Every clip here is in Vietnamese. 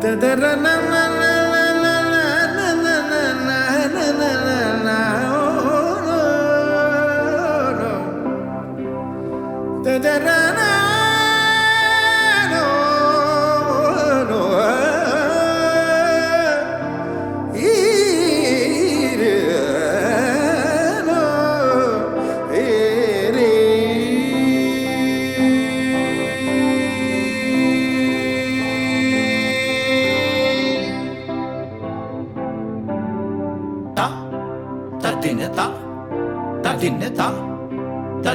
te derramaban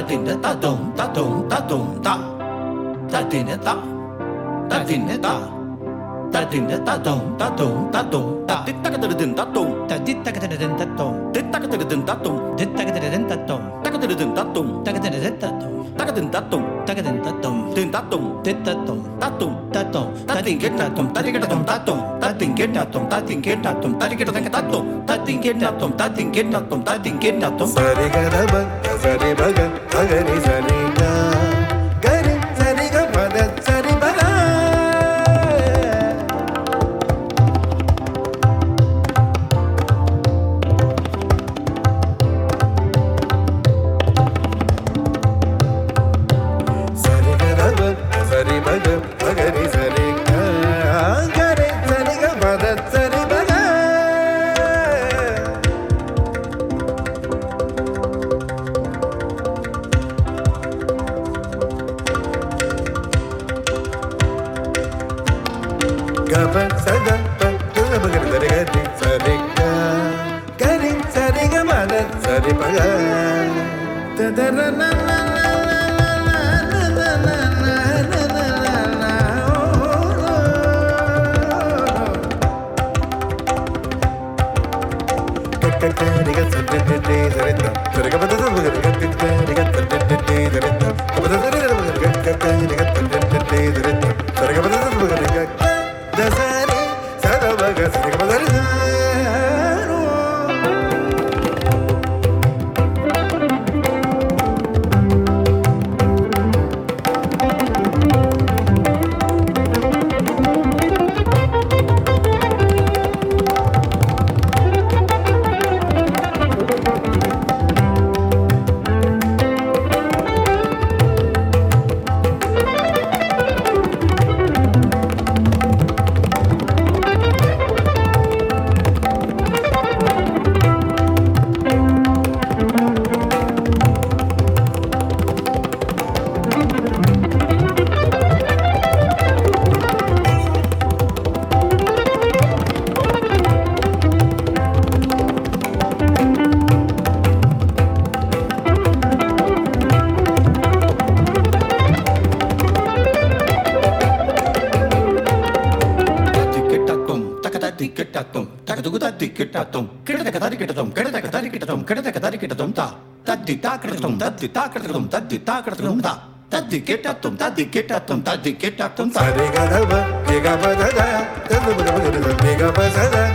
ta dinne ta dum ta. Dum ta. Dum ta ta dinne ta ta tin ta ta tùng ta tùng ta tùng ta tít ta cái ta tin ta tùng ta tít ta cái ta tin ta tùng tít ta cái ta tin ta tùng tít ta cái ta tin ta tùng ta cái ta tin ta tùng ta cái ta tin ta tùng ta cái tin ta tùng ta cái tin ta tùng tin ta tùng tít ta tùng ta tùng ta tùng ta tin kết ta tùng ta tin kết ta tùng ta tùng ta tin kết ta tùng ta tin kết ta tùng ta tin kết ta ta tùng ta tin kết ta tùng ta tin kết ta tùng ta tin kết ta tùng sa re ga da ba sa re ba ga sa ga ni sa re ga ताकृतुम तद्दि ताकृतुम तद्दि ताकृतुम ता तद्दि केटा तुम तद्दि केटा तुम तद्दि केटा तुम सा रे गा ध ब रे गा ब ध ध ध ब ध ब ध रे गा ब ध ध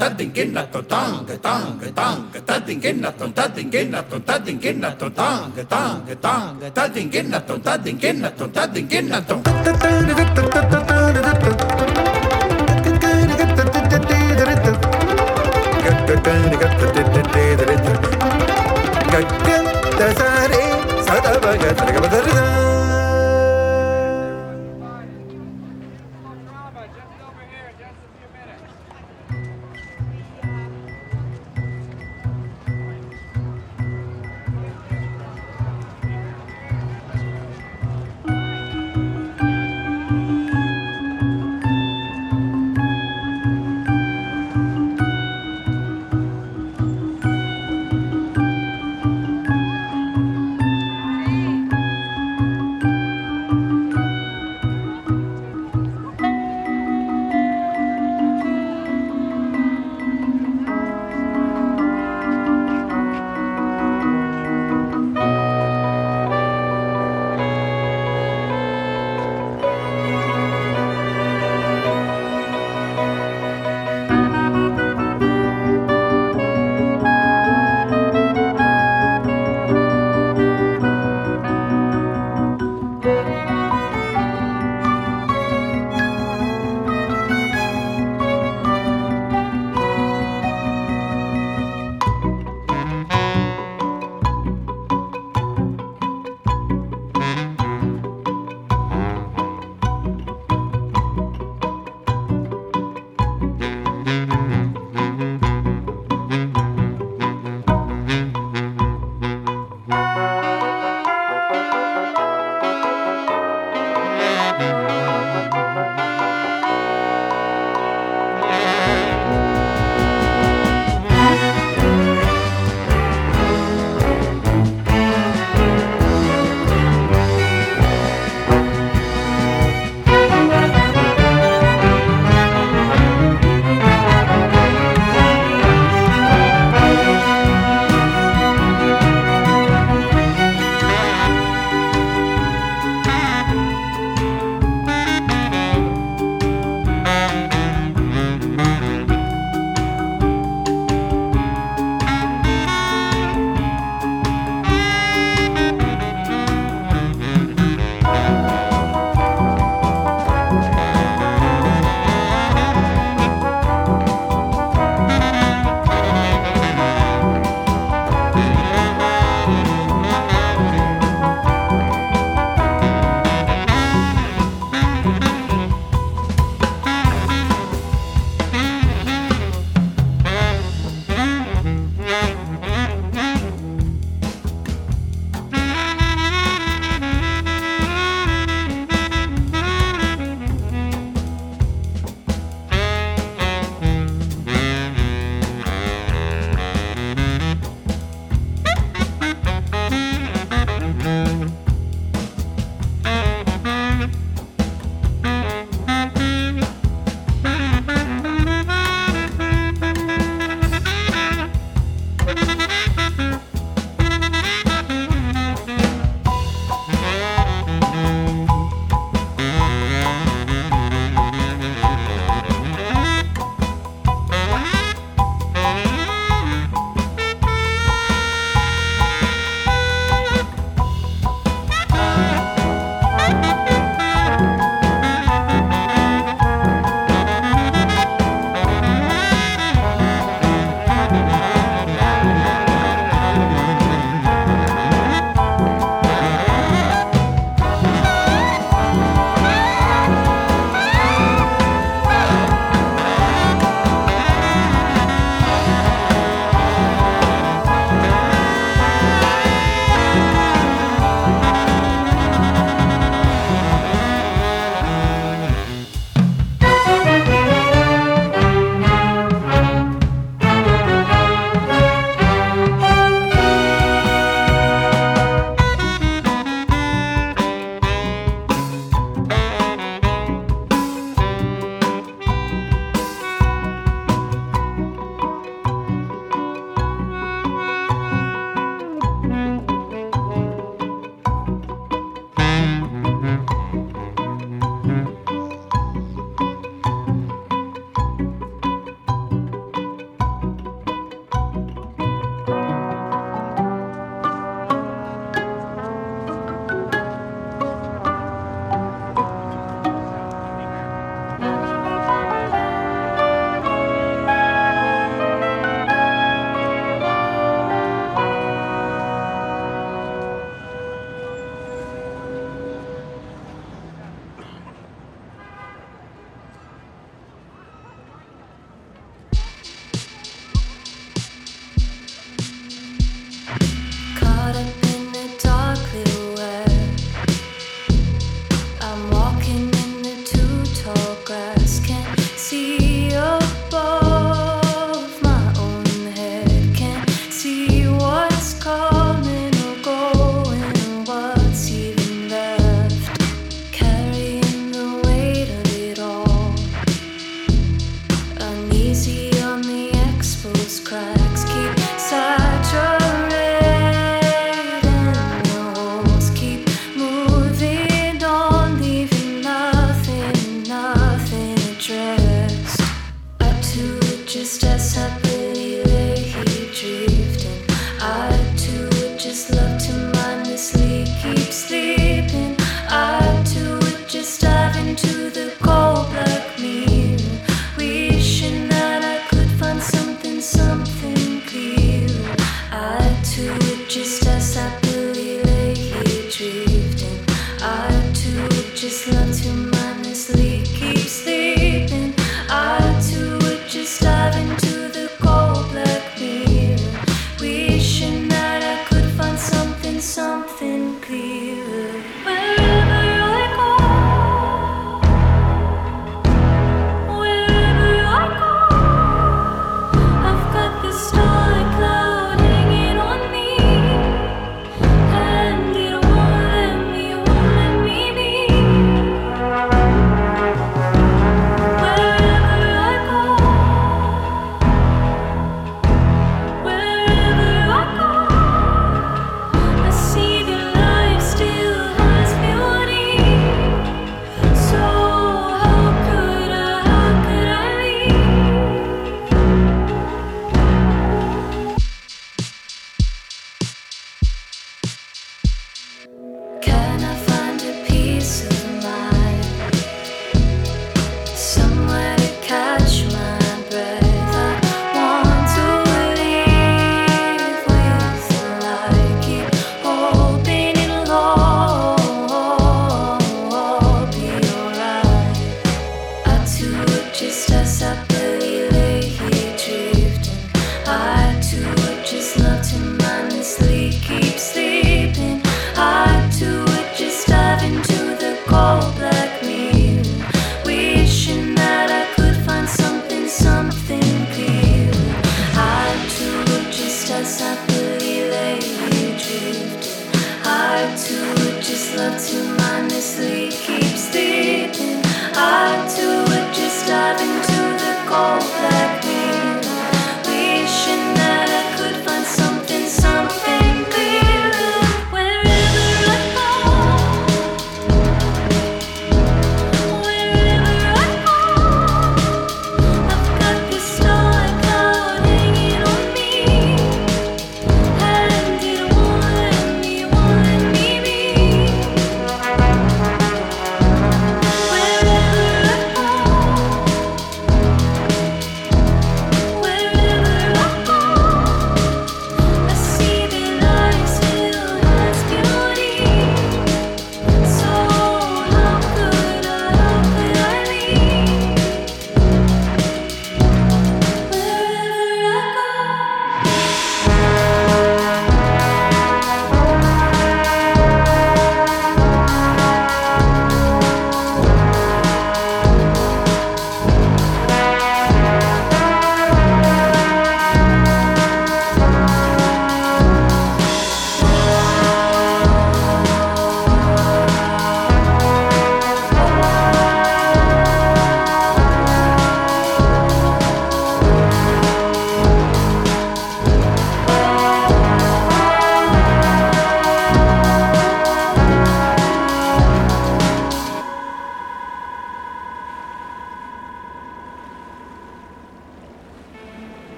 tätin kinnat on tanke, tanke, tanke. Tätin kinnat on, tätin kinnat on, tätin kinnat on tanke, tanke, tanke. Tätin kinnat on, tätin kinnat on, tätin kinnat on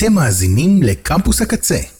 אתם מאזינים לקמפוס הקצה.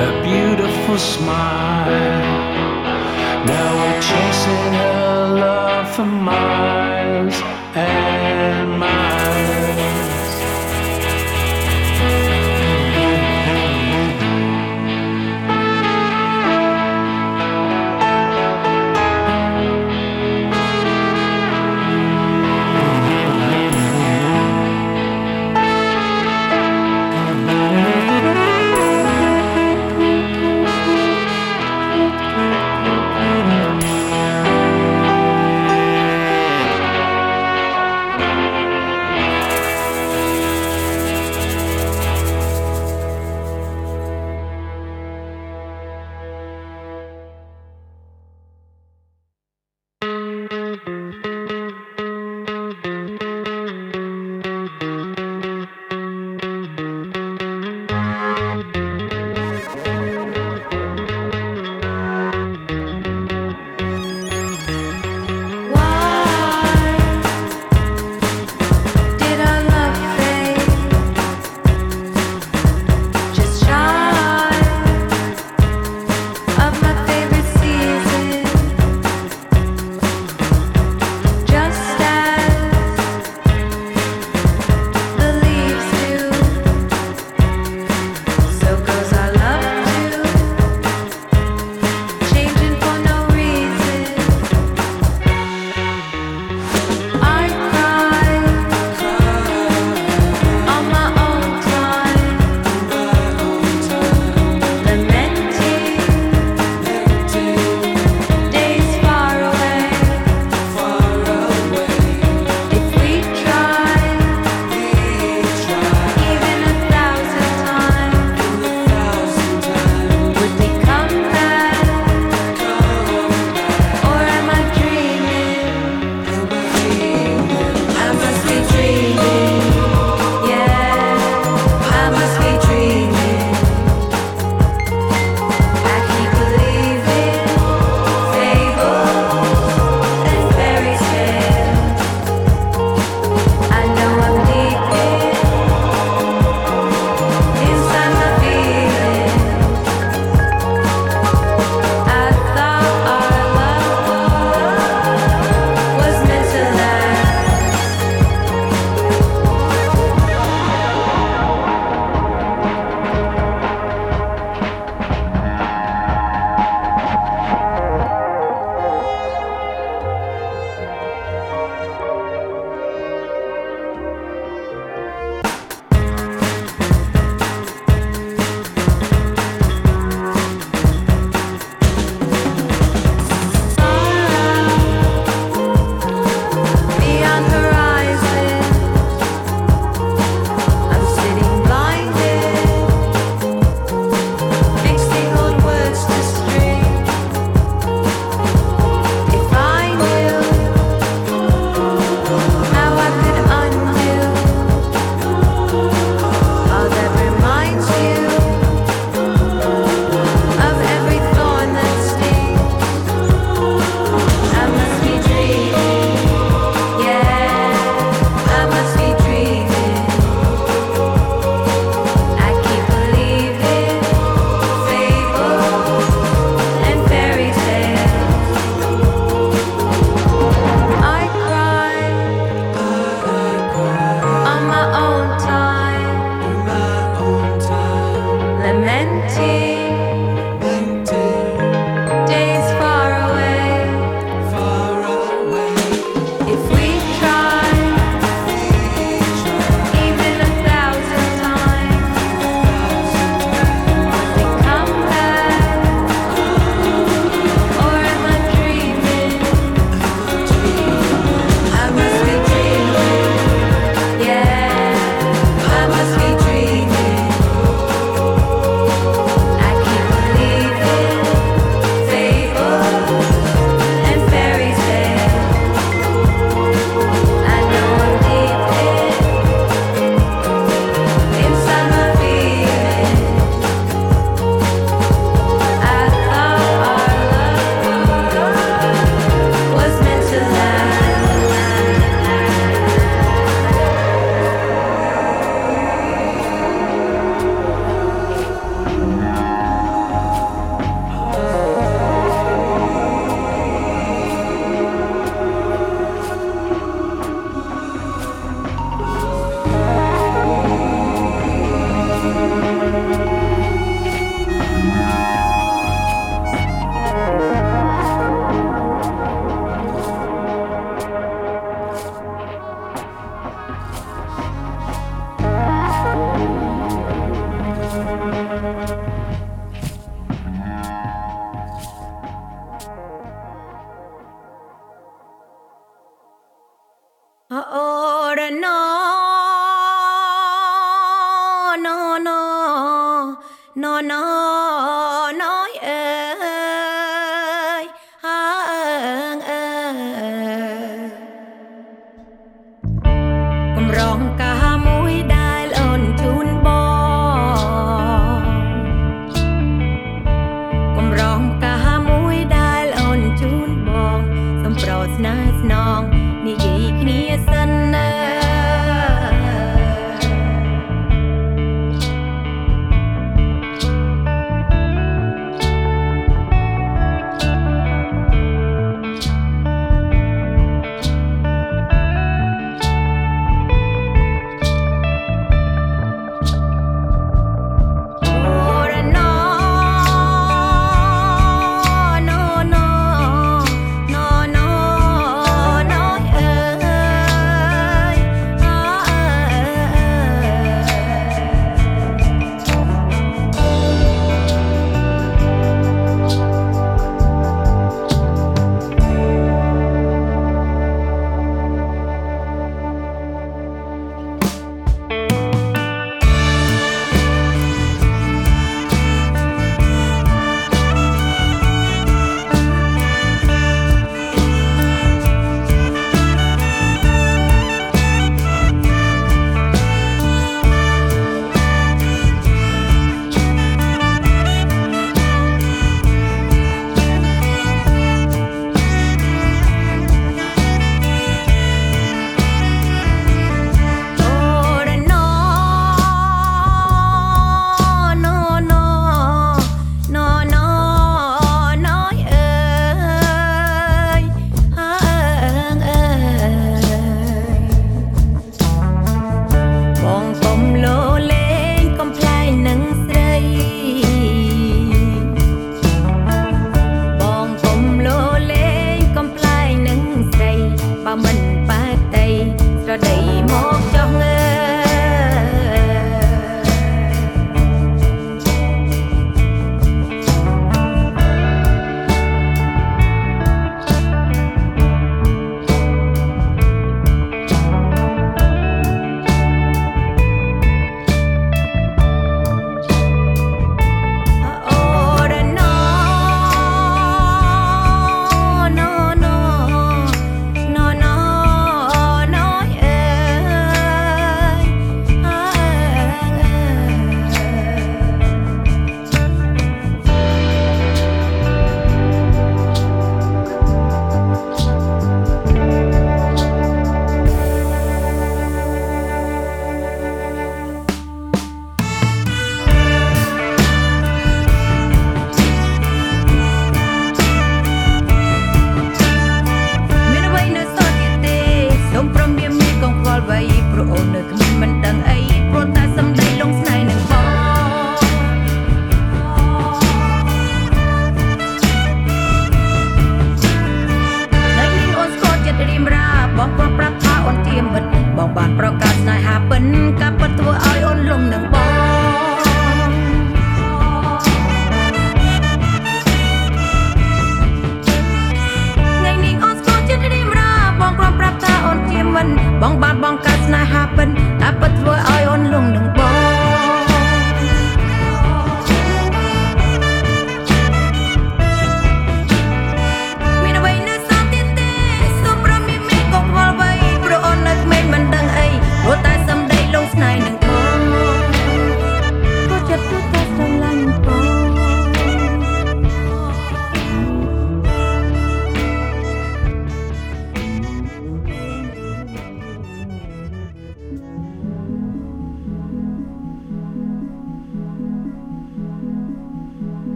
a beautiful smile. Now we're chasing her love for miles.